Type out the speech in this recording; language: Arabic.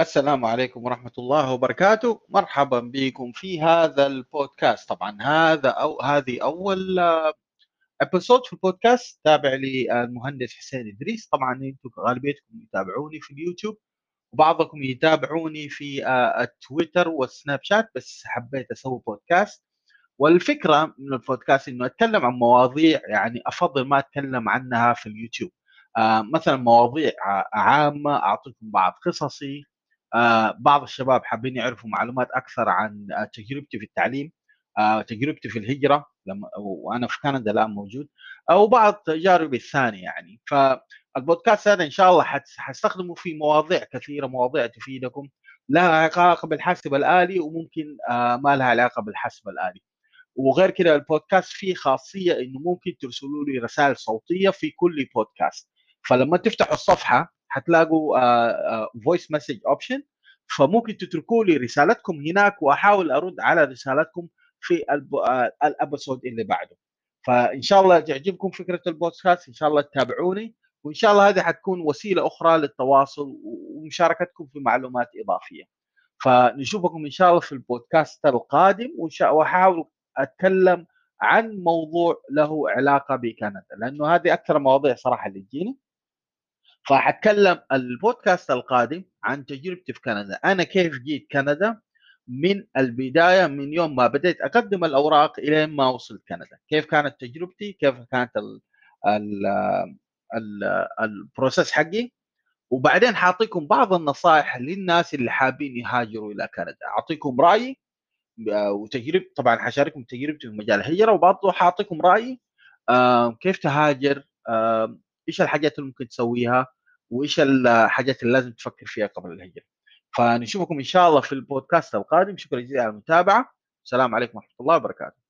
السلام عليكم ورحمة الله وبركاته، مرحبًا بكم في هذا البودكاست، طبعًا هذا أو هذه أول episode في البودكاست. تابع للمهندس حسين إدريس، طبعًا أنتم غالبيتكم يتابعوني في اليوتيوب وبعضكم يتابعوني في آآ التويتر والسناب شات، بس حبيت أسوي بودكاست، والفكرة من البودكاست إنه أتكلم عن مواضيع يعني أفضل ما أتكلم عنها في اليوتيوب، مثلًا مواضيع عامة أعطيكم بعض قصصي، آه، بعض الشباب حابين يعرفوا معلومات أكثر عن آه، تجربتي في التعليم آه، تجربتي في الهجرة لما وأنا في كندا الآن موجود أو بعض تجاربي الثانية يعني. فالبودكاست هذا إن شاء الله حستخدمه في مواضيع كثيرة مواضيع تفيدكم لها علاقة بالحاسب الآلي وممكن ما لها علاقة بالحاسب الآلي. وغير كده البودكاست فيه خاصية إنه ممكن ترسلوا لي رسائل صوتية في كل بودكاست. فلما تفتحوا الصفحة حتلاقوا voice message option فممكن تتركوا لي رسالتكم هناك وأحاول أرد على رسالتكم في آه، ال episode اللي بعده. فإن شاء الله تعجبكم فكرة البودكاست إن شاء الله تتابعوني وإن شاء الله هذه حتكون وسيلة أخرى للتواصل ومشاركتكم في معلومات إضافية. فنشوفكم إن شاء الله في البودكاست القادم وأحاول أتكلم عن موضوع له علاقة بكندا لأنه هذه أكثر مواضيع صراحة اللي تجيني. فحتكلم البودكاست القادم عن تجربتي في كندا. أنا كيف جيت كندا؟ من البداية من يوم ما بديت أقدم الأوراق إلى ما وصلت كندا. كيف كانت تجربتي؟ كيف كانت ال ال ال process حقي؟ وبعدين حاعطيكم بعض النصائح للناس اللي حابين يهاجروا إلى كندا. أعطيكم رايي وتجربه طبعا حشارككم تجربتي في مجال الهجرة وبرضه حاعطيكم رايي كيف تهاجر إيش الحاجات اللي ممكن تسويها؟ وإيش الحاجات اللي لازم تفكر فيها قبل الهجره فنشوفكم إن شاء الله في البودكاست القادم. شكرا جزيلا على المتابعة. السلام عليكم ورحمة الله وبركاته.